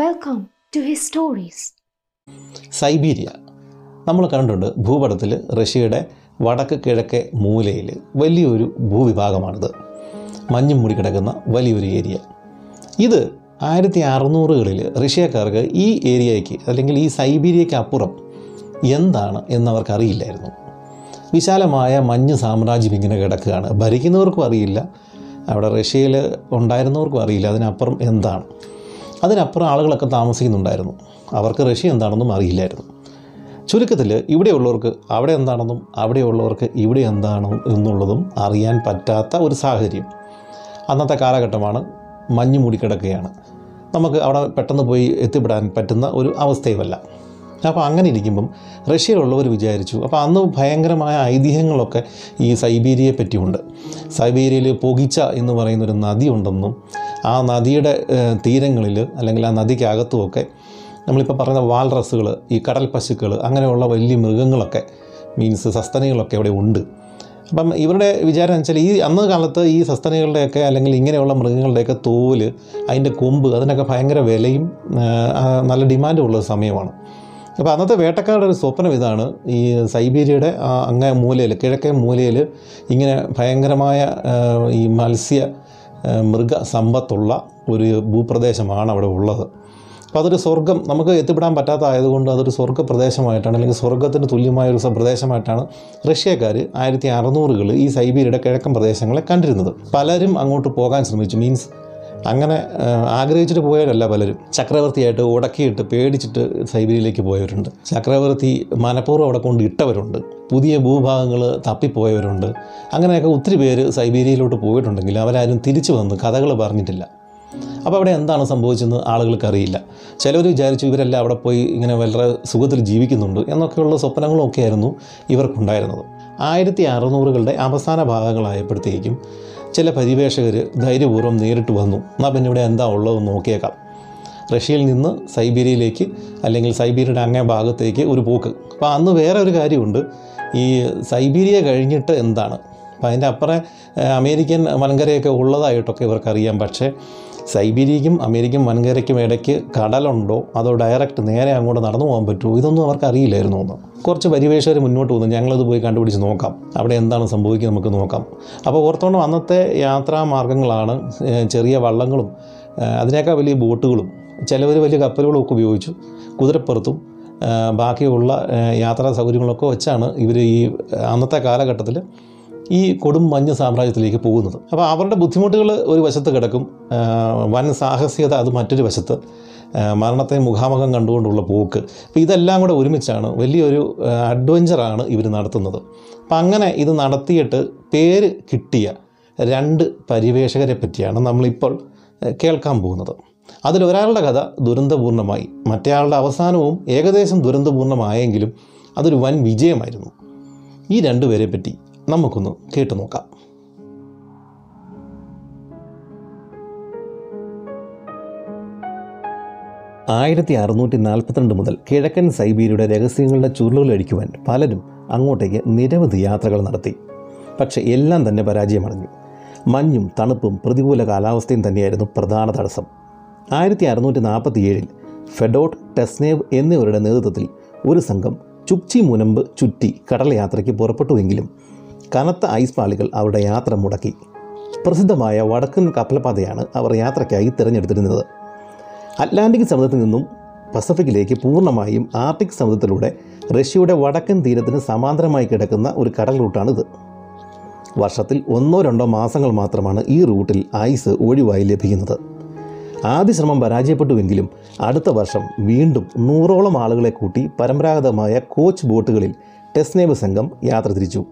Welcome to his stories Siberia. നമ്മൾ കണ്ടിട്ടുണ്ട് ഭൂപടത്തിൽ റഷ്യയുടെ വടക്ക് കിഴക്കെ മൂലയിൽ വലിയൊരു ഭൂവിഭാഗമാണിത്. മഞ്ഞും മൂടി കിടക്കുന്ന വലിയൊരു ഏരിയ. ഇത് ആയിരത്തി അറുന്നൂറുകളിൽ റഷ്യക്കാർക്ക് ഈ ഏരിയയ്ക്ക് അല്ലെങ്കിൽ ഈ സൈബീരിയയ്ക്ക് അപ്പുറം എന്താണ് എന്നവർക്ക് അറിയില്ലായിരുന്നു വിശാലമായ മഞ്ഞ് സാമ്രാജ്യം ഇങ്ങനെ കിടക്കുകയാണ്. ഭരിക്കുന്നവർക്കും അറിയില്ല. അവിടെ റഷ്യയിൽ ഉണ്ടായിരുന്നവർക്കും അറിയില്ല. അതിനപ്പുറം എന്താണ്? അതിനപ്പുറം ആളുകളൊക്കെ താമസിക്കുന്നുണ്ടായിരുന്നു. അവർക്ക് റഷ്യ എന്താണെന്നും അറിയില്ലായിരുന്നു. ചുരുക്കത്തിൽ ഇവിടെയുള്ളവർക്ക് അവിടെ എന്താണെന്നും അവിടെയുള്ളവർക്ക് ഇവിടെ എന്താണ് എന്നുള്ളതും അറിയാൻ പറ്റാത്ത ഒരു സാഹചര്യം. അന്നത്തെ കാലഘട്ടമാണ് മഞ്ഞ് മൂടിക്കിടക്കുകയാണ്. നമുക്ക് അവിടെ പെട്ടെന്ന് പോയി എത്തിപ്പെടാൻ പറ്റുന്ന ഒരു അവസ്ഥയുമല്ല. അപ്പോൾ അങ്ങനെ ഇരിക്കുമ്പം റഷ്യയിലുള്ളവർ വിചാരിച്ചു അപ്പോൾ അന്ന് ഭയങ്കരമായ ഐതിഹ്യങ്ങളൊക്കെ ഈ സൈബീരിയയെ പറ്റിയുണ്ട്. സൈബീരിയയിൽ പൊകിച്ച എന്ന് പറയുന്നൊരു നദി ഉണ്ടെന്നും ആ നദിയുടെ തീരങ്ങളിൽ അല്ലെങ്കിൽ ആ നദിക്കകത്തുമൊക്കെ നമ്മളിപ്പോൾ പറയുന്ന വാൽറസുകൾ ഈ കടൽ പശുക്കൾ അങ്ങനെയുള്ള വലിയ മൃഗങ്ങളൊക്കെ മീൻസ് സസ്തനികളൊക്കെ അവിടെ ഉണ്ട്. അപ്പം ഇവരുടെ വിചാരം വെച്ചാൽ ഈ അന്ന് കാലത്ത് ഈ സസ്തനികളുടെയൊക്കെ അല്ലെങ്കിൽ ഇങ്ങനെയുള്ള മൃഗങ്ങളുടെയൊക്കെ തോൽ അതിന്റെ കൊമ്പ് അതിനൊക്കെ ഭയങ്കര വിലയും നല്ല ഡിമാൻഡും ഉള്ള സമയമാണ്. അപ്പോൾ അന്നത്തെ വേട്ടക്കാരുടെ ഒരു സ്വപ്നം ഇതാണ്. ഈ സൈബീരിയയുടെ അങ്ങേ മൂലയിൽ കിഴക്കേ മൂലയിൽ ഇങ്ങനെ ഭയങ്കരമായ ഈ മത്സ്യ ആ, മൃഗ സമ്പത്തുള്ള ഒരു ഭൂപ്രദേശമാണ് അവിടെ ഉള്ളത്. അപ്പോൾ അതൊരു സ്വർഗം നമുക്ക് എത്തിപ്പെടാൻ പറ്റാത്ത ആയതുകൊണ്ട് അതൊരു സ്വർഗപ്രദേശമായിട്ടാണ് അല്ലെങ്കിൽ സ്വർഗത്തിന് തുല്യമായ ഒരു പ്രദേശമായിട്ടാണ് റഷ്യക്കാർ ആയിരത്തി അറുന്നൂറുകൾ ഈ സൈബീരിയുടെ കിഴക്കൻ പ്രദേശങ്ങളെ കണ്ടിരുന്നത്. പലരും അങ്ങോട്ട് പോകാൻ ശ്രമിച്ചു. മീൻസ് അങ്ങനെ ആഗ്രഹിച്ചിട്ട് പോയവരല്ല പലരും. ചക്രവർത്തിയായിട്ട് ഉടക്കിയിട്ട് പേടിച്ചിട്ട് സൈബീരിയയിലേക്ക് പോയവരുണ്ട്. ചക്രവർത്തി മനഃപൂർവം അവിടെ കൊണ്ട് ഇട്ടവരുണ്ട്. പുതിയ ഭൂഭാഗങ്ങൾ തപ്പിപ്പോയവരുണ്ട്. അങ്ങനെയൊക്കെ ഒത്തിരി പേര് സൈബീരിയയിലോട്ട് പോയിട്ടുണ്ടെങ്കിൽ അവരാരും തിരിച്ചു വന്ന് കഥകൾ പറഞ്ഞിട്ടില്ല. അപ്പോൾ അവിടെ എന്താണ് സംഭവിച്ചതെന്ന് ആളുകൾക്ക് അറിയില്ല ചിലർ വിചാരിച്ചു ഇവരെല്ലാം അവിടെ പോയി ഇങ്ങനെ വളരെ സുഖത്തിൽ ജീവിക്കുന്നുണ്ട് എന്നൊക്കെയുള്ള സ്വപ്നങ്ങളൊക്കെയായിരുന്നു ഒക്കെ ആയിരുന്നു ഇവർക്കുണ്ടായിരുന്നത്. ആയിരത്തി അറുന്നൂറുകളുടെ അവസാന ഭാഗങ്ങളായപ്പോഴത്തേക്കും ചില പരിവേഷകർ ധൈര്യപൂർവം നേരിട്ട് വന്നു. എന്നാൽ പിന്നെ ഇവിടെ എന്താ ഉള്ളതെന്ന് നോക്കിയേക്കാം. റഷ്യയിൽ നിന്ന് സൈബീരിയയിലേക്ക് അല്ലെങ്കിൽ സൈബീരിയയുടെ അങ്ങേ ഭാഗത്തേക്ക് ഒരു പോക്ക്. അപ്പോൾ അന്ന് വേറെ ഒരു കാര്യമുണ്ട്. ഈ സൈബീരിയ കഴിഞ്ഞിട്ട് എന്താണ്? അപ്പോൾ അതിന്റെ അപ്പുറം അമേരിക്കൻ വൻകരയൊക്കെ ഉള്ളതായിട്ടൊക്കെ ഇവർക്കറിയാം. പക്ഷേ സൈബീരിയയ്ക്കും അമേരിക്കൻ വൻകരയ്ക്കും ഇടയ്ക്ക് കടലുണ്ടോ? അതോ ഡയറക്റ്റ് നേരെ അങ്ങോട്ട് നടന്നു പോകാൻ പറ്റുമോ? ഇതൊന്നും അവർക്ക് അറിയില്ലായിരുന്നു ഒന്ന്. കുറച്ച് പരിവേഷകർ മുന്നോട്ട് വന്നു. ഞങ്ങളത് പോയി കണ്ടുപിടിച്ച് നോക്കാം. അവിടെ എന്താണ് സംഭവിക്കുന്നത് നമുക്ക് നോക്കാം. അപ്പോൾ ഓർത്തോണം അന്നത്തെ യാത്രാ മാർഗങ്ങളാണ് ചെറിയ വള്ളങ്ങളും അതിനേക്കാൾ വലിയ ബോട്ടുകളും ചിലവർ വലിയ കപ്പലുകളും ഒക്കെ ഉപയോഗിച്ചു കുതിരപ്പുറത്തും ബാക്കിയുള്ള യാത്രാ സൗകര്യങ്ങളൊക്കെ വെച്ചാണ് ഇവർ ഈ അന്നത്തെ കാലഘട്ടത്തിൽ ഈ കൊടും മഞ്ഞ് സാമ്രാജ്യത്തിലേക്ക് പോകുന്നത്. അപ്പോൾ അവരുടെ ബുദ്ധിമുട്ടുകൾ ഒരു വശത്ത് കിടക്കും വൻ സാഹസികത അത് മറ്റൊരു വശത്ത് മരണത്തെ മുഖാമുഖം കണ്ടുകൊണ്ടുള്ള പോക്ക്. അപ്പോൾ ഇതെല്ലാം കൂടെ ഒരുമിച്ചാണ് വലിയൊരു അഡ്വഞ്ചറാണ് ഇവർ നടത്തുന്നത്. അപ്പം അങ്ങനെ ഇത് നടത്തിയിട്ട് പേര് കിട്ടിയ രണ്ട് പരിവേഷകരെ പറ്റിയാണ് നമ്മളിപ്പോൾ കേൾക്കാൻ പോകുന്നത്. അതിലൊരാളുടെ കഥ ദുരന്തപൂർണമായി മറ്റേയാളുടെ അവസാനവും ഏകദേശം ദുരന്തപൂർണമായെങ്കിലും അതൊരു വൻ വിജയമായിരുന്നു. ഈ രണ്ടുപേരെ പറ്റി നമുക്കൊന്ന് കേട്ടു നോക്കാം. ആയിരത്തി അറുന്നൂറ്റി നാൽപ്പത്തിരണ്ട് മുതൽ കിഴക്കൻ സൈബീരിയുടെ രഹസ്യങ്ങളുടെ ചുരുളുകളടിക്കുവാൻ പലരും അങ്ങോട്ടേക്ക് നിരവധി യാത്രകൾ നടത്തി. പക്ഷേ എല്ലാം തന്നെ പരാജയമടഞ്ഞു. മഞ്ഞും തണുപ്പും പ്രതികൂല കാലാവസ്ഥയും തന്നെയായിരുന്നു പ്രധാന തടസ്സം. ആയിരത്തി അറുന്നൂറ്റി നാൽപ്പത്തി ഏഴിൽ ഫെഡോട്ട് ടെസ്നേവ് എന്നിവരുടെ നേതൃത്വത്തിൽ ഒരു സംഘം ചുപ്ചി മുനമ്പ് ചുറ്റി കടൽ യാത്രയ്ക്ക് പുറപ്പെട്ടുവെങ്കിലും കനത്ത ഐസ് പാളികൾ അവരുടെ യാത്ര മുടക്കി. പ്രസിദ്ധമായ വടക്കൻ കപ്പൽപാതയാണ് അവർ യാത്രയ്ക്കായി തിരഞ്ഞെടുത്തിരുന്നത്. അറ്റ്ലാന്റിക് സമുദ്രത്തിൽ നിന്നും പസഫിക്കിലേക്ക് പൂർണമായും ആർട്ടിക് സമുദ്രത്തിലൂടെ റഷ്യയുടെ വടക്കൻ തീരത്തിന് സമാന്തരമായി കിടക്കുന്ന ഒരു കടൽ റൂട്ടാണിത് വർഷത്തിൽ ഒന്നോ രണ്ടോ മാസങ്ങൾ മാത്രമാണ് ഈ റൂട്ടിൽ ഐസ് ഒഴിവായി ലഭിക്കുന്നത്. ആദ്യ ശ്രമം പരാജയപ്പെട്ടുവെങ്കിലും അടുത്ത വർഷം വീണ്ടും നൂറോളം ആളുകളെ കൂട്ടി പരമ്പരാഗതമായ കോച്ച് ബോട്ടുകളിൽ ടെസ്നേവ് സംഘം യാത്ര തിരിച്ചു.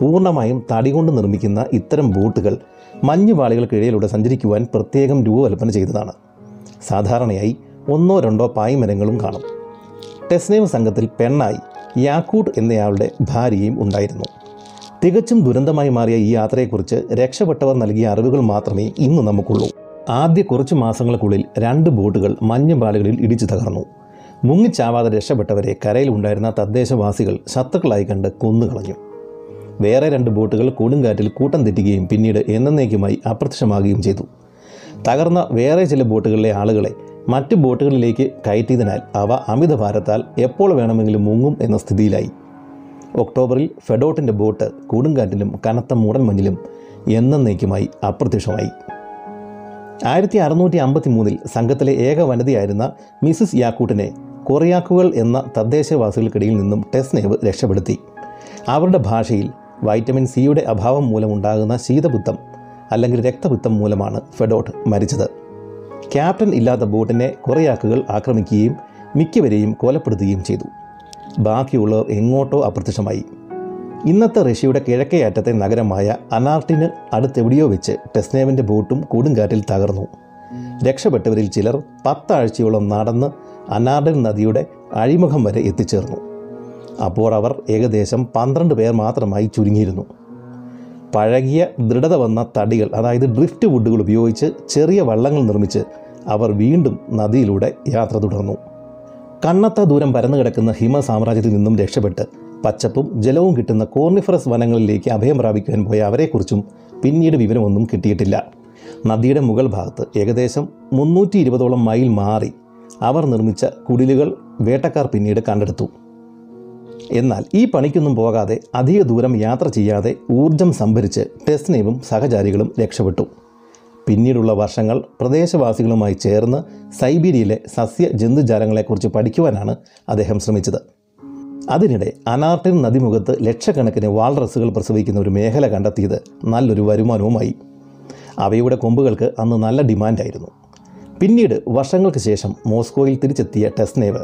പൂർണമായും തടി കൊണ്ട് നിർമ്മിക്കുന്ന ഇത്തരം ബോട്ടുകൾ മഞ്ഞുപാളികൾക്കിടയിലൂടെ സഞ്ചരിക്കുവാൻ പ്രത്യേകം രൂപകൽപ്പന ചെയ്തതാണ്. സാധാരണയായി ഒന്നോ രണ്ടോ പായ്മരങ്ങളും കാണും. ടെസ്നേവ് സംഘത്തിൽ പെണ്ണായി യാക്കൂട്ട് എന്നയാളുടെ ഭാര്യയും ഉണ്ടായിരുന്നു. തികച്ചും ദുരന്തമായി മാറിയ ഈ യാത്രയെക്കുറിച്ച് രക്ഷപ്പെട്ടവർ നൽകിയ അറിവുകൾ മാത്രമേ ഇന്ന് നമുക്കുള്ളൂ. ആദ്യ കുറച്ച് മാസങ്ങൾക്കുള്ളിൽ രണ്ട് ബോട്ടുകൾ മഞ്ഞുപാളികളിൽ ഇടിച്ചു തകർന്നു. മുങ്ങിച്ചാവാതെ രക്ഷപ്പെട്ടവരെ കരയിലുണ്ടായിരുന്ന തദ്ദേശവാസികൾ ശത്രുക്കളായി കണ്ട് കൊന്നുകളഞ്ഞു. വേറെ രണ്ട് ബോട്ടുകൾ കൊടുങ്കാറ്റിൽ കൂട്ടം തെറ്റുകയും പിന്നീട് എന്നേക്കുമായി അപ്രത്യക്ഷമാകുകയും ചെയ്തു. തകർന്ന വേറെ ചില ബോട്ടുകളിലെ ആളുകളെ മറ്റ് ബോട്ടുകളിലേക്ക് കയറ്റിയതിനാൽ അവ അമിതഭാരത്താൽ എപ്പോൾ വേണമെങ്കിലും മുങ്ങും എന്ന സ്ഥിതിയിലായി. ഒക്ടോബറിൽ ഫെഡോട്ടിന്റെ ബോട്ട് കൊടുങ്കാറ്റിലും കനത്ത മൂടൽമഞ്ഞിലും എന്നേക്കുമായി അപ്രത്യക്ഷമായി. ആയിരത്തി അറുന്നൂറ്റി അമ്പത്തി മൂന്നിൽ സംഘത്തിലെ ഏക വനിതയായിരുന്ന മിസിസ് യാക്കൂട്ടിനെ കൊറിയാക്കുകൾ എന്ന തദ്ദേശവാസികൾക്കിടയിൽ നിന്നും ടെസ്നേവ് രക്ഷപ്പെടുത്തി. അവരുടെ ഭാഷയിൽ വൈറ്റമിൻ സിയുടെ അഭാവം മൂലമുണ്ടാകുന്ന ശീതബുദ്ധം അല്ലെങ്കിൽ രക്തപിത്തം മൂലമാണ് ഫെഡോട്ട് മരിച്ചത്. ക്യാപ്റ്റൻ ഇല്ലാത്ത ബോട്ടിനെ കൊറിയാക്കുകൾ ആക്രമിക്കുകയും മിക്കവരെയും കൊലപ്പെടുത്തുകയും ചെയ്തു. ബാക്കിയുള്ളവർ എങ്ങോട്ടോ അപ്രത്യക്ഷമായി. ഇന്നത്തെ റഷ്യയുടെ കിഴക്കേയറ്റത്തെ നഗരമായ അനാർട്ടിന് അടുത്തെവിടെയോ വെച്ച് ടെസ്നേവിന്റെ ബോട്ടും കൊടുങ്കാറ്റിൽ തകർന്നു. രക്ഷപ്പെട്ടവരിൽ ചിലർ പത്താഴ്ചയോളം നടന്ന് അനാർഡൻ നദിയുടെ അഴിമുഖം വരെ എത്തിച്ചേർന്നു. അപ്പോൾ അവർ ഏകദേശം പന്ത്രണ്ട് പേർ മാത്രമായി ചുരുങ്ങിയിരുന്നു. പഴകിയ ദൃഢത വന്ന തടികൾ അതായത് ഡ്രിഫ്റ്റ് വുഡുകൾ ഉപയോഗിച്ച് ചെറിയ വള്ളങ്ങൾ നിർമ്മിച്ച് അവർ വീണ്ടും നദിയിലൂടെ യാത്ര തുടർന്നു. കണ്ണത്ത ദൂരം പരന്നു കിടക്കുന്ന ഹിമ സാമ്രാജ്യത്തിൽ നിന്നും രക്ഷപ്പെട്ട് പച്ചപ്പും ജലവും കിട്ടുന്ന കോർണിഫറസ് വനങ്ങളിലേക്ക് അഭയം പ്രാപിക്കാൻ പോയ അവരെക്കുറിച്ചും പിന്നീട് വിവരമൊന്നും കിട്ടിയിട്ടില്ല. നദിയുടെ മുകൾ ഭാഗത്ത് ഏകദേശം മുന്നൂറ്റി ഇരുപതോളം മൈൽ മാറി അവർ നിർമ്മിച്ച കുടിലുകൾ വേട്ടക്കാർ പിന്നീട് കണ്ടെടുത്തു. എന്നാൽ ഈ പണിക്കൊന്നും പോകാതെ അധിക ദൂരം യാത്ര ചെയ്യാതെ ഊർജം സംഭരിച്ച് ടെസ്നേവും സഹചാരികളും രക്ഷപ്പെട്ടു. പിന്നീടുള്ള വർഷങ്ങൾ പ്രദേശവാസികളുമായി ചേർന്ന് സൈബീരിയയിലെ സസ്യ ജന്തുജാലങ്ങളെക്കുറിച്ച് പഠിക്കുവാനാണ് അദ്ദേഹം ശ്രമിച്ചത്. അതിനിടെ അനാർട്ടിൻ നദിമുഖത്ത് ലക്ഷക്കണക്കിന് വാൾറസുകൾ പ്രസവിക്കുന്ന ഒരു മേഖല കണ്ടെത്തിയത് നല്ലൊരു വരുമാനവുമായി. അവയുടെ കൊമ്പുകൾക്ക് അന്ന് നല്ല ഡിമാൻഡായിരുന്നു. പിന്നീട് വർഷങ്ങൾക്ക് ശേഷം മോസ്കോയിൽ തിരിച്ചെത്തിയ ടെസ്നേവ്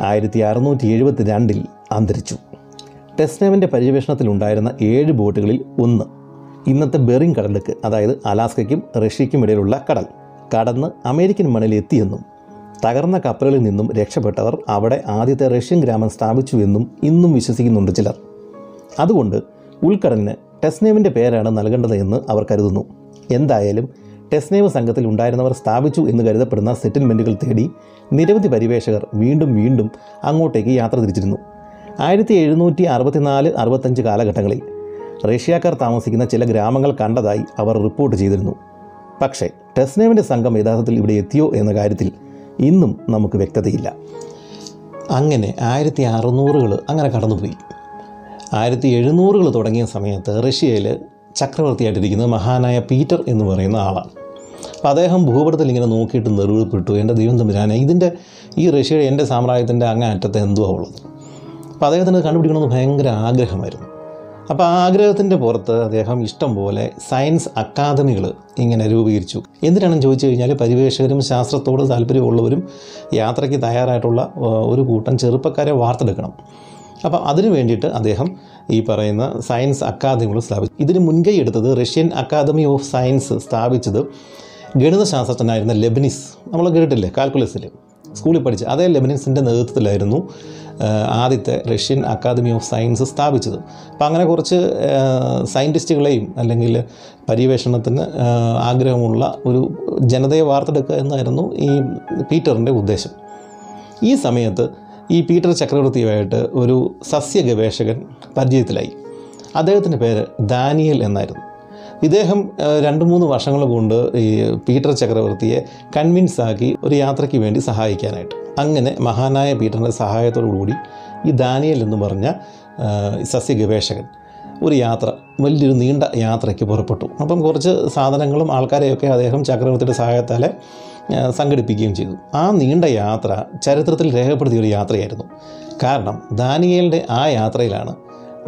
ആയിരത്തി അറുന്നൂറ്റി എഴുപത്തി രണ്ടിൽ അന്തരിച്ചു. ടെസ്നേവിന്റെ പര്യവേഷണത്തിലുണ്ടായിരുന്ന ഏഴ് ബോട്ടുകളിൽ ഒന്ന് ഇന്നത്തെ ബെറിംഗ് കടലിലേക്ക് അതായത് അലാസ്കയ്ക്കും റഷ്യയ്ക്കും ഇടയിലുള്ള കടൽ കടന്ന് അമേരിക്കൻ മണ്ണിൽ എത്തിയെന്നും തകർന്ന കപ്പലുകളിൽ നിന്നും രക്ഷപ്പെട്ടവർ അവിടെ ആദ്യത്തെ റഷ്യൻ ഗ്രാമം സ്ഥാപിച്ചു എന്നും ഇന്നും വിശ്വസിക്കുന്നുണ്ട് ചിലർ. അതുകൊണ്ട് ഉൾക്കടലിന് ടെസ്നേവിന്റെ പേരാണ് നൽകേണ്ടത് എന്ന് അവർ കരുതുന്നു. എന്തായാലും ടെസ്നേവ് സംഘത്തിൽ ഉണ്ടായിരുന്നവർ സ്ഥാപിച്ചു എന്ന് കരുതപ്പെടുന്ന സെറ്റിൽമെന്റുകൾ തേടി നിരവധി പരിവേഷകർ വീണ്ടും വീണ്ടും അങ്ങോട്ടേക്ക് യാത്ര തിരിച്ചിരുന്നു. ആയിരത്തി എഴുന്നൂറ്റി അറുപത്തിനാല് അറുപത്തഞ്ച് കാലഘട്ടങ്ങളിൽ റഷ്യക്കാർ താമസിക്കുന്ന ചില ഗ്രാമങ്ങൾ കണ്ടതായി അവർ റിപ്പോർട്ട് ചെയ്തിരുന്നു. പക്ഷേ ടെസ്നേവിന്റെ സംഘം യഥാർത്ഥത്തിൽ ഇവിടെ എത്തിയോ എന്ന കാര്യത്തിൽ ഇന്നും നമുക്ക് വ്യക്തതയില്ല. അങ്ങനെ ആയിരത്തി അറുന്നൂറുകൾ അങ്ങനെ കടന്നുപോയി. ആയിരത്തി എഴുന്നൂറുകൾ തുടങ്ങിയ സമയത്ത് റഷ്യയിൽ ചക്രവർത്തിയായിട്ടിരിക്കുന്നത് മഹാനായ പീറ്റർ എന്ന് പറയുന്ന ആളാണ്. അപ്പോൾ അദ്ദേഹം ഭൂപടത്തിൽ ഇങ്ങനെ നോക്കിയിട്ട് നെറുവിൽപ്പെട്ടു എന്റെ ദൈവം തമ്പുരാനെ ഇതിന്റെ ഈ റഷ്യയുടെ എന്റെ സാമ്രാജ്യത്തിന്റെ അങ്ങേ അറ്റത്ത് എന്തുവാ ഉള്ളത്? അപ്പോൾ അദ്ദേഹത്തിന് കണ്ടുപിടിക്കണമെന്ന് ഭയങ്കര ആഗ്രഹമായിരുന്നു. അപ്പോൾ ആ ആഗ്രഹത്തിന്റെ പുറത്ത് അദ്ദേഹം ഇഷ്ടം പോലെ സയൻസ് അക്കാദമികൾ ഇങ്ങനെ രൂപീകരിച്ചു. എന്തിനാണെന്ന് ചോദിച്ചു കഴിഞ്ഞാൽ പരിവേഷകരും ശാസ്ത്രത്തോട് താല്പര്യമുള്ളവരും യാത്രയ്ക്ക് തയ്യാറായിട്ടുള്ള ഒരു കൂട്ടം ചെറുപ്പക്കാരെ വാർത്തെടുക്കണം. അപ്പോൾ അതിനു വേണ്ടിയിട്ട് അദ്ദേഹം ഈ പറയുന്ന സയൻസ് അക്കാദമികൾ സ്ഥാപിച്ചു. ഇതിന് മുൻകൈ എടുത്തത് റഷ്യൻ അക്കാദമി ഓഫ് സയൻസ് സ്ഥാപിച്ചത് ഗണിതശാസ്ത്രജ്ഞനായിരുന്ന ലെബനിസ്. നമ്മൾ കേട്ടിട്ടില്ലേ? കാൽക്കുലസിൽ സ്കൂളിൽ പഠിച്ച അതേ ലെബനിസിന്റെ നേതൃത്വത്തിലായിരുന്നു ആദ്യത്തെ റഷ്യൻ അക്കാദമി ഓഫ് സയൻസ് സ്ഥാപിച്ചത്. അപ്പം അങ്ങനെ കുറച്ച് സയന്റിസ്റ്റുകളെയും അല്ലെങ്കിൽ പര്യവേഷണത്തിന് ആഗ്രഹമുള്ള ഒരു ജനതയെ വാർത്തെടുക്കുക എന്നായിരുന്നു ഈ പീറ്ററിന്റെ ഉദ്ദേശം. ഈ സമയത്ത് ഈ പീറ്റർ ചക്രവർത്തിയുമായിട്ട് ഒരു സസ്യ ഗവേഷകൻ പരിചയത്തിലായി. അദ്ദേഹത്തിന്റെ പേര് ദാനിയൽ എന്നായിരുന്നു. ഇദ്ദേഹം രണ്ട് മൂന്ന് വർഷങ്ങൾ കൊണ്ട് ഈ പീറ്റർ ചക്രവർത്തിയെ കൺവിൻസ് ആക്കി ഒരു യാത്രയ്ക്ക് വേണ്ടി സഹായിക്കാനായിട്ട്. അങ്ങനെ മഹാനായ പീറ്ററിന്റെ സഹായത്തോടുകൂടി ഈ ദാനിയൽ എന്ന് പറഞ്ഞ സസ്യ ഗവേഷകൻ ഒരു യാത്ര വലിയൊരു നീണ്ട യാത്രയ്ക്ക് പുറപ്പെട്ടു. അപ്പം കുറച്ച് സാധനങ്ങളും ആൾക്കാരെയൊക്കെ അദ്ദേഹം ചക്രവർത്തിയുടെ സഹായത്താലെ സംഘടിപ്പിക്കുകയും ചെയ്തു. ആ നീണ്ട യാത്ര ചരിത്രത്തിൽ രേഖപ്പെടുത്തിയ ഒരു യാത്രയായിരുന്നു. കാരണം ദാനിയേലിന്റെ ആ യാത്രയിലാണ്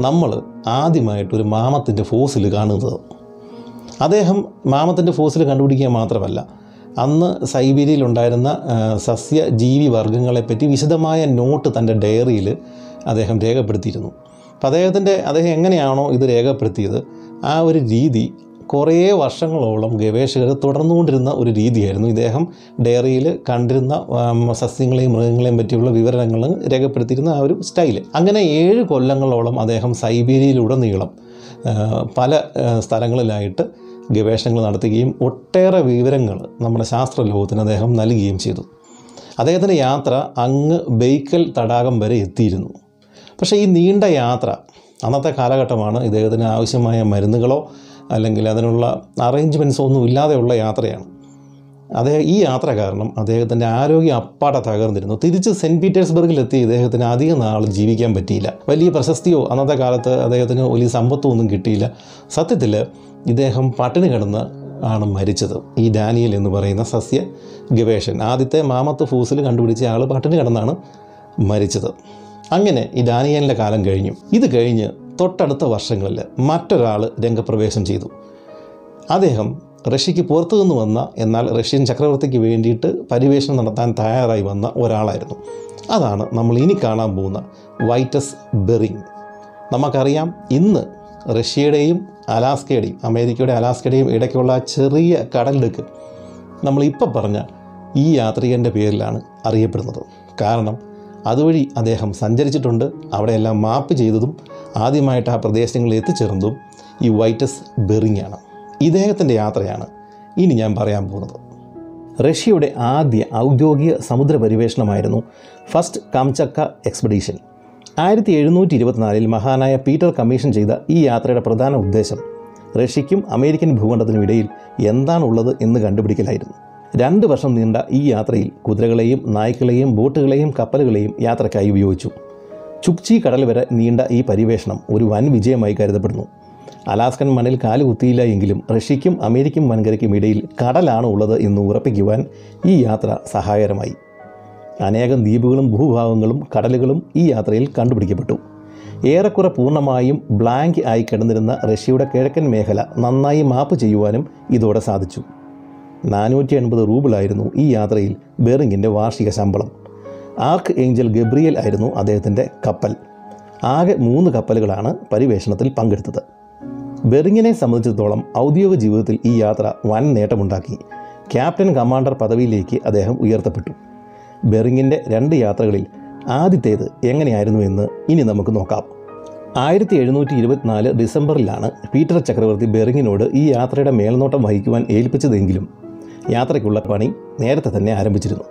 നമ്മൾ ആദ്യമായിട്ടൊരു മാമത്തിന്റെ ഫോസിൽ കാണുന്നത്. അദ്ദേഹം മാമത്തിന്റെ ഫോസിൽ കണ്ടുപിടിക്കുക മാത്രമല്ല അന്ന് സൈബീരിയയിലുണ്ടായിരുന്ന സസ്യജീവി സസ്യ ജീവി വർഗങ്ങളെപ്പറ്റി വിശദമായ നോട്ട് തന്റെ ഡയറിയിൽ അദ്ദേഹം രേഖപ്പെടുത്തിയിരുന്നു. അപ്പോൾ അദ്ദേഹത്തിന്റെ അദ്ദേഹം എങ്ങനെയാണോ ഇത് രേഖപ്പെടുത്തിയത് ആ ഒരു രീതി കുറേ വർഷങ്ങളോളം ഗവേഷകർ തുടർന്നുകൊണ്ടിരുന്ന ഒരു രീതിയായിരുന്നു. ഇദ്ദേഹം ഡയറിയിൽ കണ്ടിരുന്ന സസ്യങ്ങളെയും മൃഗങ്ങളെയും പറ്റിയുള്ള വിവരങ്ങൾ രേഖപ്പെടുത്തിയിരുന്ന ആ ഒരു സ്റ്റൈൽ അങ്ങനെ ഏഴ് കൊല്ലങ്ങളോളം അദ്ദേഹം സൈബീരിയയിലുടനീളം പല സ്ഥലങ്ങളിലായിട്ട് ഗവേഷണങ്ങൾ നടത്തുകയും ഒട്ടേറെ വിവരങ്ങൾ നമ്മുടെ ശാസ്ത്ര ലോകത്തിന് അദ്ദേഹം നൽകുകയും ചെയ്തു. അദ്ദേഹത്തിന്റെ യാത്ര അങ്ങ് ബെയ്ക്കൽ തടാകം വരെ എത്തിയിരുന്നു. പക്ഷേ ഈ നീണ്ട യാത്ര അന്നത്തെ കാലഘട്ടമാണ് ഇദ്ദേഹത്തിന് ആവശ്യമായ മരുന്നുകളോ അല്ലെങ്കിൽ അതിനുള്ള അറേഞ്ച്മെന്റ്സോ ഒന്നും ഇല്ലാതെയുള്ള യാത്രയാണ്. അദ്ദേഹം ഈ യാത്ര കാരണം അദ്ദേഹത്തിന്റെ ആരോഗ്യം അപ്പാടെ തകർന്നിരുന്നു. തിരിച്ച് സെന്റ് പീറ്റേഴ്സ്ബർഗിലെത്തി ഇദ്ദേഹത്തിന് അധികം നാൾ ജീവിക്കാൻ പറ്റിയില്ല. വലിയ പ്രശസ്തിയോ അന്നത്തെ കാലത്ത് അദ്ദേഹത്തിന് വലിയ സമ്പത്തോ ഒന്നും കിട്ടിയില്ല. സത്യത്തിൽ ഇദ്ദേഹം പട്ടിണി കിടന്ന് ആണ് മരിച്ചത്. ഈ ഡാനിയൽ എന്ന് പറയുന്ന സസ്യ ഗവേഷൻ ആദ്യത്തെ മാമത്ത് ഫൂസിൽ കണ്ടുപിടിച്ച ആൾ പട്ടിണി കിടന്നാണ് മരിച്ചത്. അങ്ങനെ ഈ ഡാനിയലിന്റെ കാലം കഴിഞ്ഞു. ഇത് കഴിഞ്ഞ് തൊട്ടടുത്ത വർഷങ്ങളിൽ മറ്റൊരാൾ രംഗപ്രവേശം ചെയ്തു. അദ്ദേഹം റഷ്യക്ക് പുറത്തു നിന്ന് വന്ന എന്നാൽ റഷ്യൻ ചക്രവർത്തിക്ക് വേണ്ടിയിട്ട് പരിവേഷണം നടത്താൻ തയ്യാറായി വന്ന ഒരാളായിരുന്നു. അതാണ് നമ്മൾ ഇനി കാണാൻ പോകുന്ന വൈറ്റസ് ബെറിങ്. നമുക്കറിയാം ഇന്ന് റഷ്യയുടെയും അലാസ്കയുടെയും അമേരിക്കയുടെ അലാസ്കയുടെയും ഇടയ്ക്കുള്ള ചെറിയ കടലിടുക്ക് നമ്മളിപ്പോൾ പറഞ്ഞ ഈ യാത്രികന്റെ പേരിലാണ് അറിയപ്പെടുന്നത്. കാരണം അതുവഴി അദ്ദേഹം സഞ്ചരിച്ചിട്ടുണ്ട് അവിടെയെല്ലാം മാപ്പ് ചെയ്തതും ആദ്യമായിട്ട് ആ പ്രദേശങ്ങളിൽ എത്തിച്ചേർന്നതും ഈ വൈറ്റസ് ബെറിങ്ങാണ്. ഇദ്ദേഹത്തിന്റെ യാത്രയാണ് ഇനി ഞാൻ പറയാൻ പോകുന്നത്. റഷ്യയുടെ ആദ്യ ഔദ്യോഗിക സമുദ്ര പരിവേഷണമായിരുന്നു ഫസ്റ്റ് കാംചക്ക എക്സ്പെഡീഷൻ. ആയിരത്തി എഴുന്നൂറ്റി ഇരുപത്തിനാലിൽ മഹാനായ പീറ്റർ കമ്മീഷൻ ചെയ്ത ഈ യാത്രയുടെ പ്രധാന ഉദ്ദേശം റഷ്യയ്ക്കും അമേരിക്കൻ ഭൂഖണ്ഡത്തിനും ഇടയിൽ എന്താണുള്ളത് എന്ന് കണ്ടുപിടിക്കലായിരുന്നു. രണ്ട് വർഷം നീണ്ട ഈ യാത്രയിൽ കുതിരകളെയും നായ്ക്കളെയും ബോട്ടുകളെയും കപ്പലുകളെയും യാത്രക്കായി ഉപയോഗിച്ചു. ചുക്ചി കടൽ വരെ നീണ്ട ഈ പരിവേഷണം ഒരു വൻ വിജയമായി കരുതപ്പെടുന്നു. അലാസ്കൻ മണ്ണിൽ കാൽ കുത്തിയില്ല എങ്കിലും റഷ്യയ്ക്കും അമേരിക്കൻ വൻകരയ്ക്കും ഇടയിൽ കടലാണ് ഉള്ളത് എന്ന് ഉറപ്പിക്കുവാൻ ഈ യാത്ര സഹായകരമായി. അനേകം ദ്വീപുകളും ഭൂഭാഗങ്ങളും കടലുകളും ഈ യാത്രയിൽ കണ്ടുപിടിക്കപ്പെട്ടു. ഏറെക്കുറെ പൂർണമായും ബ്ലാങ്ക് ആയി കിടന്നിരുന്ന റഷ്യയുടെ കിഴക്കൻ മേഖല നന്നായി മാപ്പ് ചെയ്യുവാനും ഇതോടെ സാധിച്ചു. നാനൂറ്റി എൺപത് റൂബിളായിരുന്നു ഈ യാത്രയിൽ ബെറിങ്ങിന്റെ വാർഷിക ശമ്പളം. ആർക്ക് ഏഞ്ചൽ ഗബ്രിയൽ ആയിരുന്നു അദ്ദേഹത്തിന്റെ കപ്പൽ. ആകെ മൂന്ന് കപ്പലുകളാണ് പരിവേഷണത്തിൽ പങ്കെടുത്തത്. ബെറിങ്ങിനെ സംബന്ധിച്ചിടത്തോളം ഔദ്യോഗിക ജീവിതത്തിൽ ഈ യാത്ര വൻ നേട്ടമുണ്ടാക്കി. ക്യാപ്റ്റൻ കമാൻഡർ പദവിയിലേക്ക് അദ്ദേഹം ഉയർത്തപ്പെട്ടു. ബെറിങ്ങിന്റെ രണ്ട് യാത്രകളിൽ ആദ്യത്തേത് എങ്ങനെയായിരുന്നു എന്ന് ഇനി നമുക്ക് നോക്കാം. ആയിരത്തി എഴുന്നൂറ്റി ഇരുപത്തിനാല് ഡിസംബറിലാണ് പീറ്റർ ചക്രവർത്തി ബെറിങ്ങിനോട് ഈ യാത്രയുടെ മേൽനോട്ടം വഹിക്കുവാൻ ഏൽപ്പിച്ചതെങ്കിലും യാത്രയ്ക്കുള്ള പണി നേരത്തെ തന്നെ ആരംഭിച്ചിരുന്നു.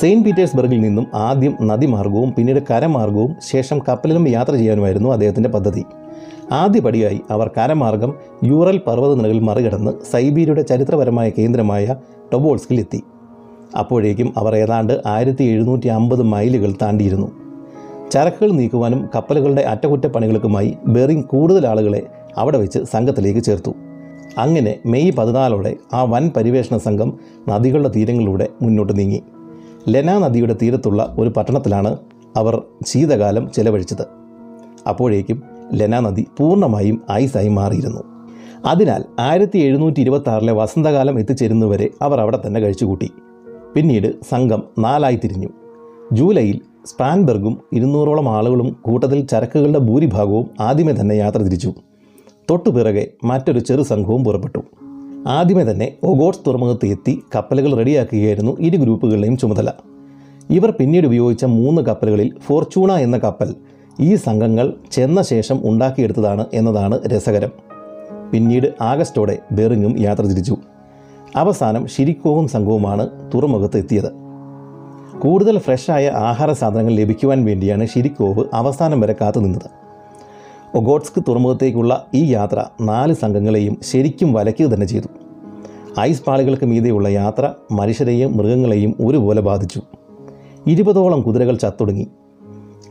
സെയിന്റ് പീറ്റേഴ്സ്ബർഗിൽ നിന്നും ആദ്യം നദിമാർഗവും പിന്നീട് കരമാർഗവും ശേഷം കപ്പലിലും യാത്ര ചെയ്യാനുമായിരുന്നു അദ്ദേഹത്തിന്റെ പദ്ധതി. ആദ്യപടിയായി അവർ കരമാർഗം യൂറൽ പർവതനിരകൾ മറികടന്ന് സൈബീരിയുടെ ചരിത്രപരമായ കേന്ദ്രമായ ടൊബോൾസ്കിൽ എത്തി. അപ്പോഴേക്കും അവർ ഏതാണ്ട് ആയിരത്തി എഴുന്നൂറ്റി അമ്പത് മൈലുകൾ താണ്ടിയിരുന്നു. ചരക്കുകൾ നീക്കുവാനും കപ്പലുകളുടെ അറ്റകുറ്റപ്പണികൾക്കുമായി ബെറിങ് കൂടുതൽ ആളുകളെ അവിടെ വെച്ച് സംഘത്തിലേക്ക് ചേർത്തു. അങ്ങനെ മെയ് പതിനാലോടെ ആ വൻ പരിവേഷണ സംഘം നദികളുടെ തീരങ്ങളിലൂടെ മുന്നോട്ട് നീങ്ങി. ലെന നദിയുടെ തീരത്തുള്ള ഒരു പട്ടണത്തിലാണ് അവർ ശീതകാലം ചെലവഴിച്ചത്. അപ്പോഴേക്കും ലെന നദി പൂർണമായും ഐസായി മാറിയിരുന്നു. അതിനാൽ ആയിരത്തി എഴുന്നൂറ്റി ഇരുപത്തി ആറിലെ വസന്തകാലം എത്തിച്ചേരുന്നവരെ അവർ അവിടെ തന്നെ കഴിച്ചുകൂട്ടി. പിന്നീട് സംഘം നാലായി തിരിഞ്ഞു. ജൂലൈയിൽ സ്പാൻബെർഗും ഇരുന്നൂറോളം ആളുകളും കൂട്ടത്തിൽ ചരക്കുകളുടെ ഭൂരിഭാഗവും ആദ്യമേ തന്നെ യാത്ര തിരിച്ചു. തൊട്ടുപിറകെ മറ്റൊരു ചെറു സംഘവും പുറപ്പെട്ടു. ആദ്യമേ തന്നെ ഒഗോട്സ് തുറമുഖത്ത് എത്തി കപ്പലുകൾ റെഡിയാക്കുകയായിരുന്നു ഇരു ഗ്രൂപ്പുകളുടെയും ചുമതല. ഇവർ പിന്നീട് ഉപയോഗിച്ച മൂന്ന് കപ്പലുകളിൽ ഫോർച്ചൂണ എന്ന കപ്പൽ ഈ സംഘങ്ങൾ ചെന്ന ശേഷം ഉണ്ടാക്കിയെടുത്തതാണ് എന്നതാണ് രസകരം. പിന്നീട് ആഗസ്റ്റോടെ ബെറിങ്ങും യാത്ര തിരിച്ചു. അവസാനം ശിരിക്കോവും സംഘവുമാണ് തുറമുഖത്ത് എത്തിയത് കൂടുതൽ ഫ്രഷായ ആഹാര സാധനങ്ങൾ ലഭിക്കുവാൻ വേണ്ടിയാണ് ശിരിക്കോവ് അവസാനം വരെ കാത്തുനിന്നത് ഒഗോട്സ്ക് തുറമുഖത്തേക്കുള്ള ഈ യാത്ര നാല് സംഘങ്ങളെയും ശരിക്കും വലയ്ക്കുക തന്നെ ചെയ്തു. ഐസ് പാളികൾക്ക് മീതെയുള്ള യാത്ര മനുഷ്യരെയും മൃഗങ്ങളെയും ഒരുപോലെ ബാധിച്ചു. ഇരുപതോളം കുതിരകൾ ചത്തൊടുങ്ങി.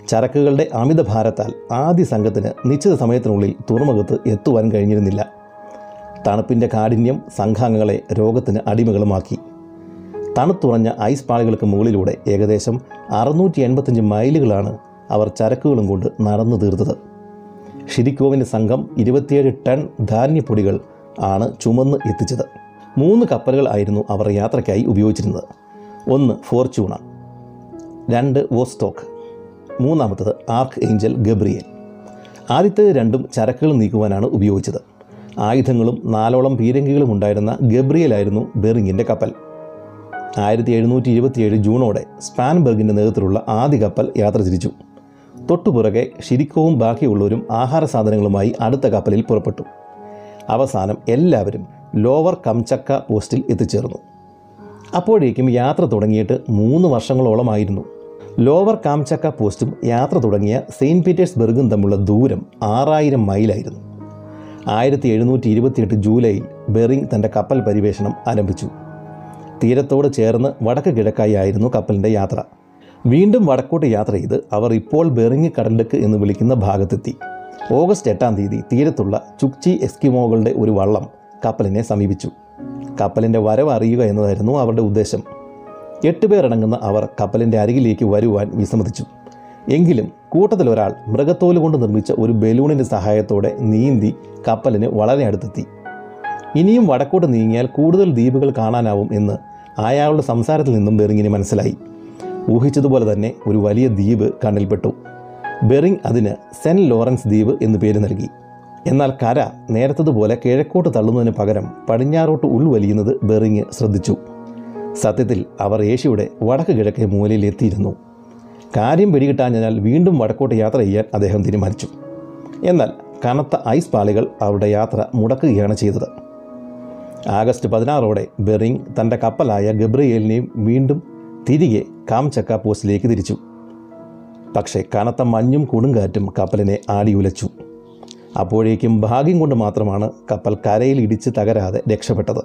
ചരക്കുകളുടെ അമിത ഭാരത്താൽ ആദ്യ സംഘത്തിന് നിശ്ചിത സമയത്തിനുള്ളിൽ തുറമുഖത്ത് എത്തുവാൻ കഴിഞ്ഞിരുന്നില്ല. തണുപ്പിന്റെ കാഠിന്യം സംഘാംഗങ്ങളെ രോഗത്തിന് അടിമകളുമാക്കി. തണുത്തുറഞ്ഞ ഐസ് പാളികൾക്ക് മുകളിലൂടെ ഏകദേശം അറുന്നൂറ്റി എൺപത്തഞ്ച് മൈലുകളാണ് അവർ ചരക്കുകളും കൊണ്ട് നടന്നു തീർത്തത്. ഷിരിക്കോവിന്റെ സംഘം ഇരുപത്തിയേഴ് ടൺ ധാന്യപ്പൊടികൾ ആണ് ചുമന്ന് എത്തിച്ചത്. മൂന്ന് കപ്പലുകൾ ആയിരുന്നു അവർ യാത്രയ്ക്കായി ഉപയോഗിച്ചിരുന്നത്. ഒന്ന് ഫോർച്യൂണ രണ്ട് വോസ്റ്റോക്ക് മൂന്നാമത്തത് ആർക്ക് ഏഞ്ചൽ ഗബ്രിയേൽ. ആദ്യത്തെ രണ്ടും ചരക്കുകൾ നീക്കുവാനാണ് ഉപയോഗിച്ചത്. ആയുധങ്ങളും നാലോളം പീരങ്കികളും ഉണ്ടായിരുന്ന ഗബ്രിയലായിരുന്നു ബെറിങ്ങിന്റെ കപ്പൽ. ആയിരത്തി എഴുന്നൂറ്റി ഇരുപത്തിയേഴ് ജൂണോടെ സ്പാൻബർഗിന്റെ നേതൃത്വത്തിലുള്ള ആദ്യ കപ്പൽ യാത്ര തിരിച്ചു. തൊട്ടുപുറകെ ശിരിക്കവും ബാക്കിയുള്ളവരും ആഹാര സാധനങ്ങളുമായി അടുത്ത കപ്പലിൽ പുറപ്പെട്ടു. അവസാനം എല്ലാവരും ലോവർ കംചക്ക പോസ്റ്റിൽ എത്തിച്ചേർന്നു. അപ്പോഴേക്കും യാത്ര തുടങ്ങിയിട്ട് മൂന്ന് വർഷങ്ങളോളമായിരുന്നു. ലോവർ കാംചക്ക പോസ്റ്റും യാത്ര തുടങ്ങിയ സെയിന്റ് പീറ്റേഴ്സ്ബർഗും തമ്മിലുള്ള ദൂരം ആറായിരം മൈലായിരുന്നു. ആയിരത്തി എഴുന്നൂറ്റി ഇരുപത്തിയെട്ട് ജൂലൈയിൽ ബെറിങ് തന്റെ കപ്പൽ പരിവേഷണം ആരംഭിച്ചു. തീരത്തോട് ചേർന്ന് വടക്ക് കിഴക്കായി ആയിരുന്നു കപ്പലിന്റെ യാത്ര. വീണ്ടും വടക്കോട്ട് യാത്ര ചെയ്ത് അവർ ഇപ്പോൾ ബെറിങ് കടലിടുക്ക് എന്ന് വിളിക്കുന്ന ഭാഗത്തെത്തി. ഓഗസ്റ്റ് എട്ടാം തീയതി തീരത്തുള്ള ചുക്ചി എസ്കിമോകളുടെ ഒരു വള്ളം കപ്പലിനെ സമീപിച്ചു. കപ്പലിന്റെ വരവ് അറിയുക എന്നതായിരുന്നു അവരുടെ ഉദ്ദേശം. എട്ട് പേരടങ്ങുന്ന അവർ കപ്പലിന്റെ അരികിലേക്ക് വരുവാൻ വിസമ്മതിച്ചു. എങ്കിലും കൂട്ടത്തിൽ ഒരാൾ മൃഗത്തോൽ കൊണ്ട് നിർമ്മിച്ച ഒരു ബലൂണിന്റെ സഹായത്തോടെ നീന്തി കപ്പലിന് വളരെ അടുത്തെത്തി. ഇനിയും വടക്കോട്ട് നീങ്ങിയാൽ കൂടുതൽ ദ്വീപുകൾ കാണാനാവും എന്ന് അയാളുടെ സംസാരത്തിൽ നിന്നും ബെറിങ്ങിന് മനസ്സിലായി. ഊഹിച്ചതുപോലെ തന്നെ ഒരു വലിയ ദ്വീപ് കണ്ണിൽപ്പെട്ടു. ബെറിങ് അതിന് സെന്റ് ലോറൻസ് ദ്വീപ് എന്ന് പേര് നൽകി. എന്നാൽ കര നേരത്തതുപോലെ കിഴക്കോട്ട് തള്ളുന്നതിന് പകരം പടിഞ്ഞാറോട്ട് ഉൾവലിയുന്നത് ബെറിങ് ശ്രദ്ധിച്ചു. സത്യത്തിൽ അവർ ഏഷ്യയുടെ വടക്ക് കിഴക്കേ മൂലയിൽ എത്തിയിരുന്നു കാര്യം പിടികിട്ടാഞ്ഞതിനാൽ വീണ്ടും വടക്കോട്ട് യാത്ര ചെയ്യാൻ അദ്ദേഹം തീരുമാനിച്ചു. എന്നാൽ കനത്ത ഐസ് പാളികൾ അവരുടെ യാത്ര മുടക്കുകയാണ് ചെയ്തത്. ആഗസ്റ്റ് പതിനാറോടെ ബെറിങ് തന്റെ കപ്പലായ ഗബ്രിയേലിനെയും വീണ്ടും തിരികെ കാംചക്ക പോസ്റ്റിലേക്ക് തിരിച്ചു. പക്ഷേ കനത്ത മഞ്ഞും കൊടുങ്കാറ്റും കപ്പലിനെ ആടിയുലച്ചു. അപ്പോഴേക്കും ഭാഗ്യം കൊണ്ട് മാത്രമാണ് കപ്പൽ കരയിൽ ഇടിച്ച് തകരാതെ രക്ഷപ്പെട്ടത്.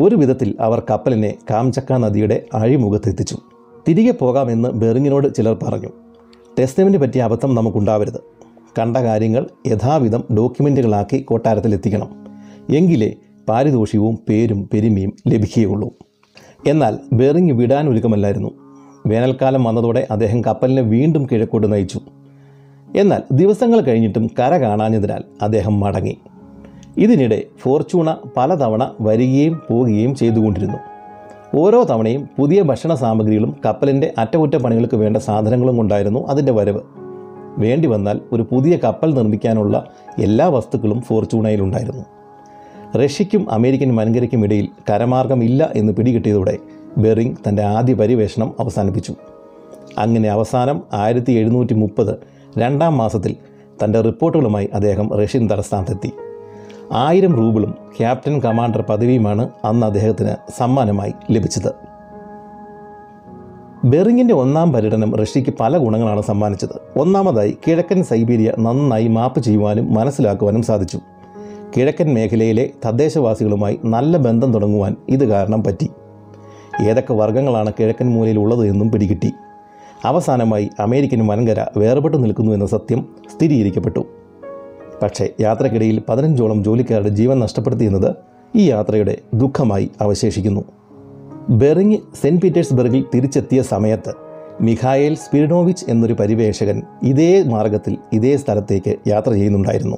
ഒരു വിധത്തിൽ അവർ കപ്പലിനെ കാംചക്ക നദിയുടെ അഴിമുഖത്തെത്തിച്ചു. തിരികെ പോകാമെന്ന് ബെറിങ്ങിനോട് ചിലർ പറഞ്ഞു. ടെസ്റ്റമെന്റ് പറ്റിയ അബദ്ധം നമുക്കുണ്ടാവരുത്. കണ്ട കാര്യങ്ങൾ യഥാവിധം ഡോക്യുമെന്റുകളാക്കി കൊട്ടാരത്തിലെത്തിക്കണം. എങ്കിലേ പാരിതോഷികവും പേരും പെരുമയും ലഭിക്കുകയുള്ളൂ. എന്നാൽ ബെറിങ് വിടാൻ ഒരുക്കമല്ലായിരുന്നു. വേനൽക്കാലം വന്നതോടെ അദ്ദേഹം കപ്പലിനെ വീണ്ടും കിഴക്കോട്ട് നയിച്ചു. എന്നാൽ ദിവസങ്ങൾ കഴിഞ്ഞിട്ടും കര കാണാഞ്ഞതിനാൽ അദ്ദേഹം മടങ്ങി. ഇതിനിടെ ഫോർച്യൂണ പലതവണ വരികയും പോവുകയും ചെയ്തുകൊണ്ടിരുന്നു. ഓരോ തവണയും പുതിയ ഭക്ഷണ സാമഗ്രികളും കപ്പലിന്റെ അറ്റകുറ്റപ്പണികൾക്ക് വേണ്ട സാധനങ്ങളും കൊണ്ടായിരുന്നു അതിന്റെ വരവ്. വേണ്ടി വന്നാൽ ഒരു പുതിയ കപ്പൽ നിർമ്മിക്കാനുള്ള എല്ലാ വസ്തുക്കളും ഫോർച്യൂണയിലുണ്ടായിരുന്നു റഷ്യയ്ക്കും അമേരിക്കൻ വൻകരയ്ക്കും ഇടയിൽ കരമാർഗം ഇല്ല എന്ന് പിടികിട്ടിയതോടെ ബെറിങ് തന്റെ ആദ്യ പരിവേഷണം അവസാനിപ്പിച്ചു. അങ്ങനെ അവസാനം ആയിരത്തി എഴുന്നൂറ്റി മുപ്പത് രണ്ടാം മാസത്തിൽ തന്റെ റിപ്പോർട്ടുകളുമായി അദ്ദേഹം റഷ്യൻ തലസ്ഥാനത്തെത്തി. ആയിരം റൂബിളും ക്യാപ്റ്റൻ കമാൻഡർ പദവിയുമാണ് അന്ന് അദ്ദേഹത്തിന് സമ്മാനമായി ലഭിച്ചത്. ബെറിങ്ങിന്റെ ഒന്നാം പര്യടനം റഷ്യയ്ക്ക് പല ഗുണങ്ങളാണ് സമ്മാനിച്ചത്. ഒന്നാമതായി കിഴക്കൻ സൈബീരിയ നന്നായി മാപ്പ് ചെയ്യുവാനും മനസ്സിലാക്കുവാനും സാധിച്ചു. കിഴക്കൻ മേഖലയിലെ തദ്ദേശവാസികളുമായി നല്ല ബന്ധം തുടങ്ങുവാൻ ഇത് കാരണം പറ്റി. ഏതൊക്കെ വർഗങ്ങളാണ് കിഴക്കൻ മൂലയിൽ ഉള്ളത് എന്നും പിടികിട്ടി. അവസാനമായി അമേരിക്കൻ വൻകര വേർപെട്ടു നിൽക്കുന്നു എന്ന സത്യം സ്ഥിരീകരിക്കപ്പെട്ടു. പക്ഷേ യാത്രക്കിടയിൽ പതിനഞ്ചോളം ജോലിക്കാരുടെ ജീവൻ നഷ്ടപ്പെടുത്തിയെന്നത് ഈ യാത്രയുടെ ദുഃഖമായി അവശേഷിക്കുന്നു. ബെറിങ് സെന്റ് പീറ്റേഴ്സ്ബർഗിൽ തിരിച്ചെത്തിയ സമയത്ത് മിഖായേൽ സ്പിരിനോവിച്ച് എന്നൊരു പരിവേഷകൻ ഇതേ മാർഗത്തിൽ ഇതേ സ്ഥലത്തേക്ക് യാത്ര ചെയ്യുന്നുണ്ടായിരുന്നു.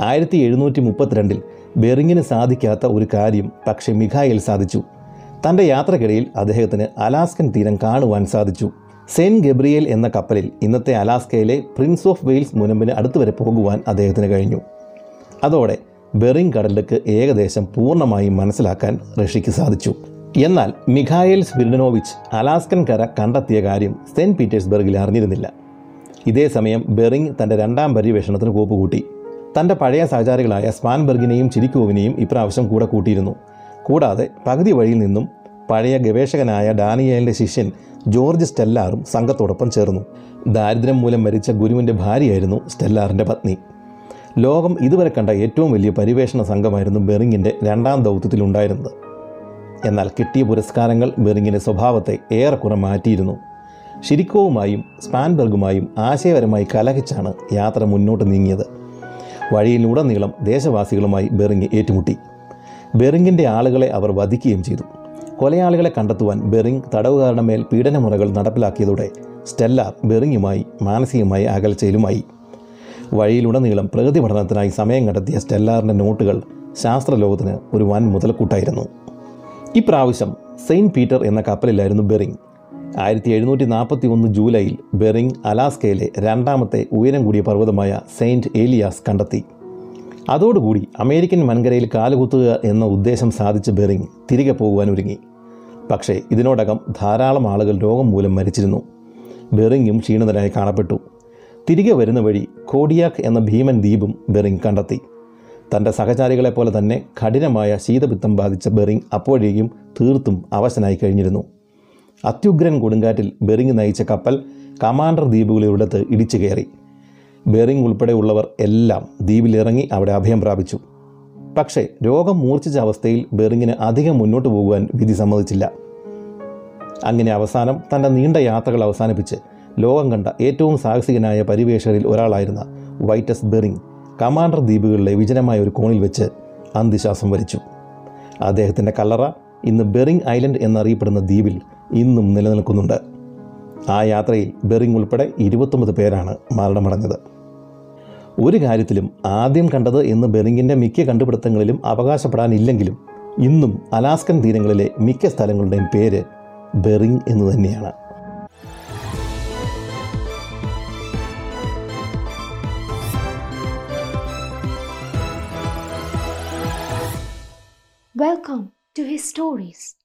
ആയിരത്തി എഴുന്നൂറ്റി മുപ്പത്തിരണ്ടിൽ ബെറിങ്ങിന് സാധിക്കാത്ത ഒരു കാര്യം പക്ഷേ മിഖായേൽ സാധിച്ചു. തന്റെ യാത്രക്കിടയിൽ അദ്ദേഹത്തിന് അലാസ്കൻ തീരം കാണുവാൻ സാധിച്ചു. സെയിന്റ് ഗബ്രിയേൽ എന്ന കപ്പലിൽ ഇന്നത്തെ അലാസ്കയിലെ പ്രിൻസ് ഓഫ് വെയിൽസ് മുനമ്പിന് അടുത്ത് വരെ പോകുവാൻ അദ്ദേഹത്തിന് കഴിഞ്ഞു. അതോടെ ബെറിംഗ് കടലിലേക്ക് ഏകദേശം പൂർണമായും മനസ്സിലാക്കാൻ റഷ്യയ്ക്ക് സാധിച്ചു. എന്നാൽ മിഖായേൽ സ്പിരിഡനോവിച്ച് അലാസ്കൻ കര കണ്ടെത്തിയ കാര്യം സെന്റ് പീറ്റേഴ്സ്ബർഗിൽ അറിഞ്ഞിരുന്നില്ല. ഇതേ സമയം ബെറിങ് തന്റെ രണ്ടാം പര്യവേഷണത്തിന് കോപ്പുകൂട്ടി. തന്റെ പഴയ സഹചാരികളായ സ്പാൻബർഗിനെയും ചിരിക്കോവിനെയും ഇപ്രാവശ്യം കൂടെ കൂട്ടിയിരുന്നു. കൂടാതെ പകുതി വഴിയിൽ നിന്നും പഴയ ഗവേഷകനായ ഡാനിയേലിന്റെ ശിഷ്യൻ ജോർജ് സ്റ്റെല്ലാറും സംഘത്തോടൊപ്പം ചേർന്നു. ദാരിദ്ര്യം മൂലം മരിച്ച ഗുരുവിന്റെ ഭാര്യയായിരുന്നു സ്റ്റെല്ലാറിന്റെ പത്നി. ലോകം ഇതുവരെ കണ്ട ഏറ്റവും വലിയ പരിവേഷണ സംഘമായിരുന്നു ബെറിങ്ങിന്റെ രണ്ടാം ദൗത്യത്തിലുണ്ടായിരുന്നത്. എന്നാൽ കിട്ടിയ പുരസ്കാരങ്ങൾ ബെറിങ്ങിന്റെ സ്വഭാവത്തെ ഏറെക്കുറെ മാറ്റിയിരുന്നു. ഷിരിക്കോവുമായും സ്പാൻബർഗുമായും ആശയപരമായി കലഹിച്ചാണ് യാത്ര മുന്നോട്ട് നീങ്ങിയത്. വഴിയിലുടനീളം ദേശവാസികളുമായി ബെറിങ് ഏറ്റുമുട്ടി. ബെറിങ്ങിന്റെ ആളുകളെ അവർ വധിക്കുകയും ചെയ്തു. കൊലയാളികളെ കണ്ടെത്തുവാൻ ബെറിങ് തടവുകാരുടെ മേൽ പീഡനമുറകൾ നടപ്പിലാക്കിയതോടെ സ്റ്റെല്ല ബെറിങ്ങുമായി മാനസികമായി അകൽച്ചയിലുമായി. വഴിയിലുടനീളം പ്രകൃതി പഠനത്തിനായി സമയം കണ്ടെത്തിയ സ്റ്റെല്ലാറിന്റെ നോട്ടുകൾ ശാസ്ത്രലോകത്തിന് ഒരു വൻ മുതൽക്കൂട്ടായിരുന്നു. ഇപ്രാവശ്യം സെയിന്റ് പീറ്റർ എന്ന കപ്പലിലായിരുന്നു ബെറിങ് ആയിരത്തി എഴുന്നൂറ്റി നാൽപ്പത്തി ഒന്ന് ജൂലൈയിൽ ബെറിങ് അലാസ്കയിലെ രണ്ടാമത്തെ ഉയരം കൂടിയ പർവതമായ സെയിന്റ് ഏലിയാസ് കണ്ടെത്തി. അതോടുകൂടി അമേരിക്കൻ വൻകരയിൽ കാലുകുത്തുക എന്ന ഉദ്ദേശം സാധിച്ച് ബെറിങ് തിരികെ പോകുവാൻ ഒരുങ്ങി. പക്ഷേ ഇതിനോടകം ധാരാളം ആളുകൾ രോഗം മൂലം മരിച്ചിരുന്നു. ബെറിങ്ങും ക്ഷീണിതനായി കാണപ്പെട്ടു. തിരികെ വരുന്ന വഴി കോഡിയാക്ക് എന്ന ഭീമൻ ദ്വീപും ബെറിങ് കണ്ടെത്തി. തന്റെ സഹചാരികളെ പോലെ തന്നെ കഠിനമായ ശീതപിത്തം ബാധിച്ച ബെറിങ് അപ്പോഴേക്കും തീർത്തും അവശനായി കഴിഞ്ഞിരുന്നു. അത്യുഗ്രൻ കൊടുങ്കാറ്റിൽ ബെറിങ് നയിച്ച കപ്പൽ കമാൻഡർ ദ്വീപുകളിലൂടത്ത് ഇടിച്ചു കയറി. ബെറിങ് ഉൾപ്പെടെയുള്ളവർ എല്ലാം ദ്വീപിലിറങ്ങി അവിടെ അഭയം പ്രാപിച്ചു. പക്ഷേ രോഗം മൂർച്ഛിച്ച അവസ്ഥയിൽ ബെറിങ്ങിന് അധികം മുന്നോട്ട് പോകുവാൻ വിധി സമ്മതിച്ചില്ല. അങ്ങനെ അവസാനം തന്റെ നീണ്ട യാത്രകൾ അവസാനിപ്പിച്ച് ലോകം കണ്ട ഏറ്റവും സാഹസികനായ പരിവേഷകരിൽ ഒരാളായിരുന്ന വൈറ്റസ് ബെറിങ് കമാൻഡർ ദ്വീപുകളിലെ വിജനമായ ഒരു കോണിൽ വെച്ച് അന്ത്യശ്വാസം വരിച്ചു. അദ്ദേഹത്തിന്റെ കല്ലറ ഇന്ന് ബെറിങ് ഐലൻഡ് എന്നറിയപ്പെടുന്ന ദ്വീപിൽ ഇന്നും നിലനിൽക്കുന്നുണ്ട്. ആ യാത്രയിൽ ബെറിങ് ഉൾപ്പെടെ ഇരുപത്തൊമ്പത് പേരാണ് മരണമടഞ്ഞത്. ഒരു കാര്യത്തിലും ആദ്യം കണ്ടത് എന്ന് ബെറിങ്ങിന്റെ മിക്ക കണ്ടുപിടുത്തങ്ങളിലും അവകാശപ്പെടാനില്ലെങ്കിലും ഇന്നും അലാസ്കൻ തീരങ്ങളിലെ മിക്ക സ്ഥലങ്ങളുടെയും പേര് ബെറിങ് എന്ന് തന്നെയാണ് വെൽക്കം ടു ഹിസ്റ്റോറീസ്.